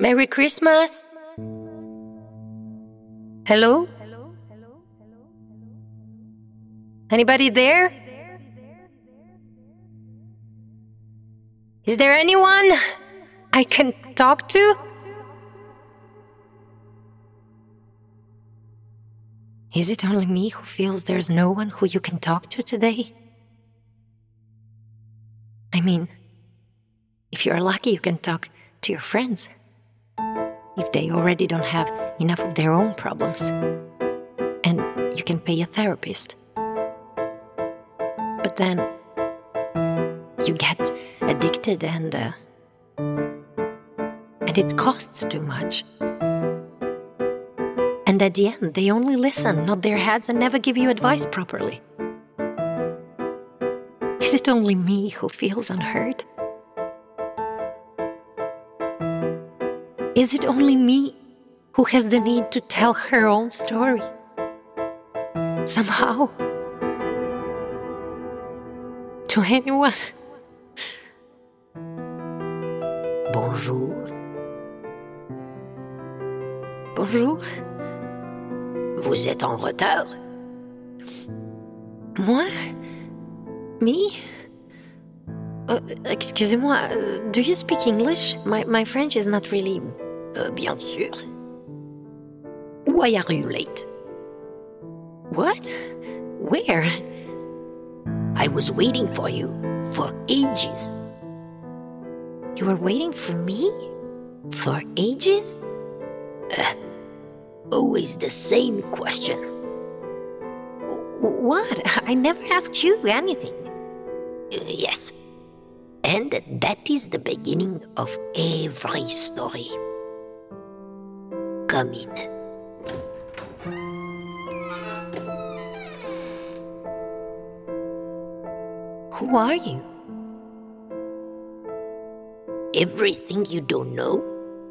Merry Christmas. Hello? Anybody there? Is there anyone I can talk to? Is it only me who feels there's no one who you can talk to today? I mean, if you're lucky, you can talk to your friends. They already don't have enough of their own problems. And you can pay a therapist. But then you get addicted and uh, and it costs too much. And at the end, they only listen, nod their heads, and never give you advice properly. Is it only me who feels unheard? Is it only me who has the need to tell her own story? Somehow. To anyone? Bonjour. Bonjour. Vous êtes en retard Moi Me uh, Excusez-moi, do you speak English? My, my French is not really. Euh, Bien sûr. Why are you late What? Where? I was waiting for you for ages. You were waiting for me? For ages? Always the same question. What? I never asked you anything. Uh, yes. And that is the beginning of every story. Who are you? Everything you don't know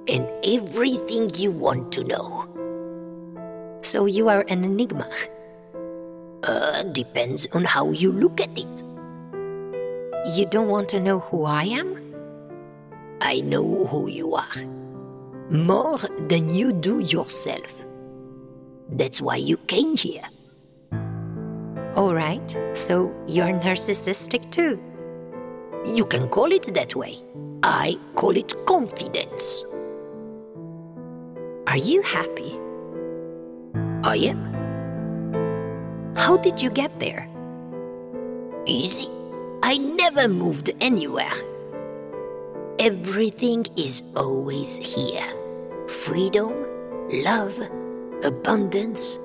and everything you want to know. So you are an enigma. Uh, depends on how you look at it. You don't want to know who I am? I know who you are. More than you do yourself. That's why you came here. All right. So you're narcissistic too. You can call it that way. I call it confidence. Are you happy? I am How did you get there? easy. I never moved anywhere. Everything is always here freedom, love, abundance,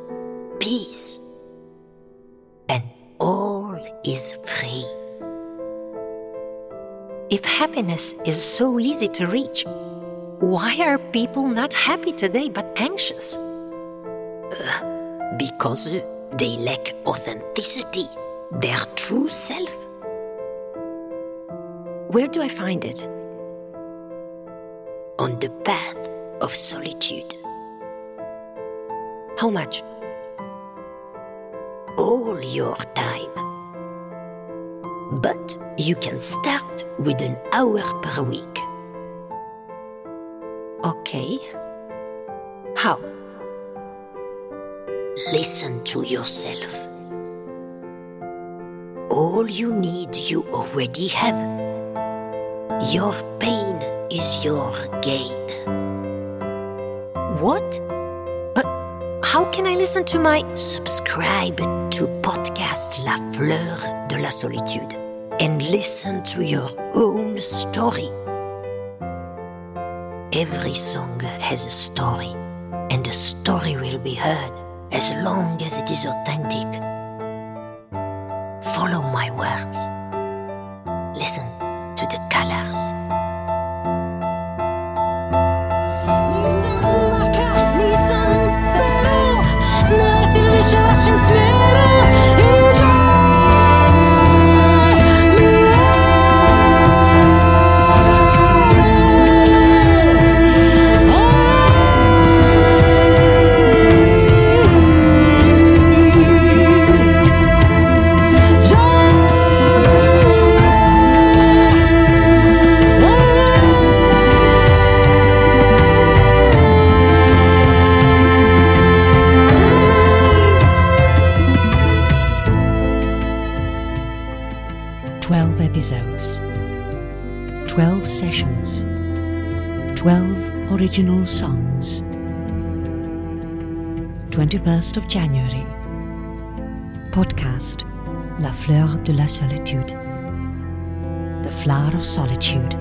peace. And all is free. If happiness is so easy to reach, why are people not happy today but anxious? Uh, because they lack authenticity, their true self. Where do I find it? On the path of solitude, How much? all your time. But you can start with an hour per week. Okay. How? Listen to yourself. All you need, you already have. Your pain is your gain. What? But how can I listen to my. Subscribe to podcast La Fleur de la Solitude and listen to your own story. Every song has a story, and the story will be heard as long as it is authentic. Follow my words. När till episodes, 12 sessions, 12 original songs. 21st of January. Podcast La Fleur de la Solitude. The Flower of Solitude.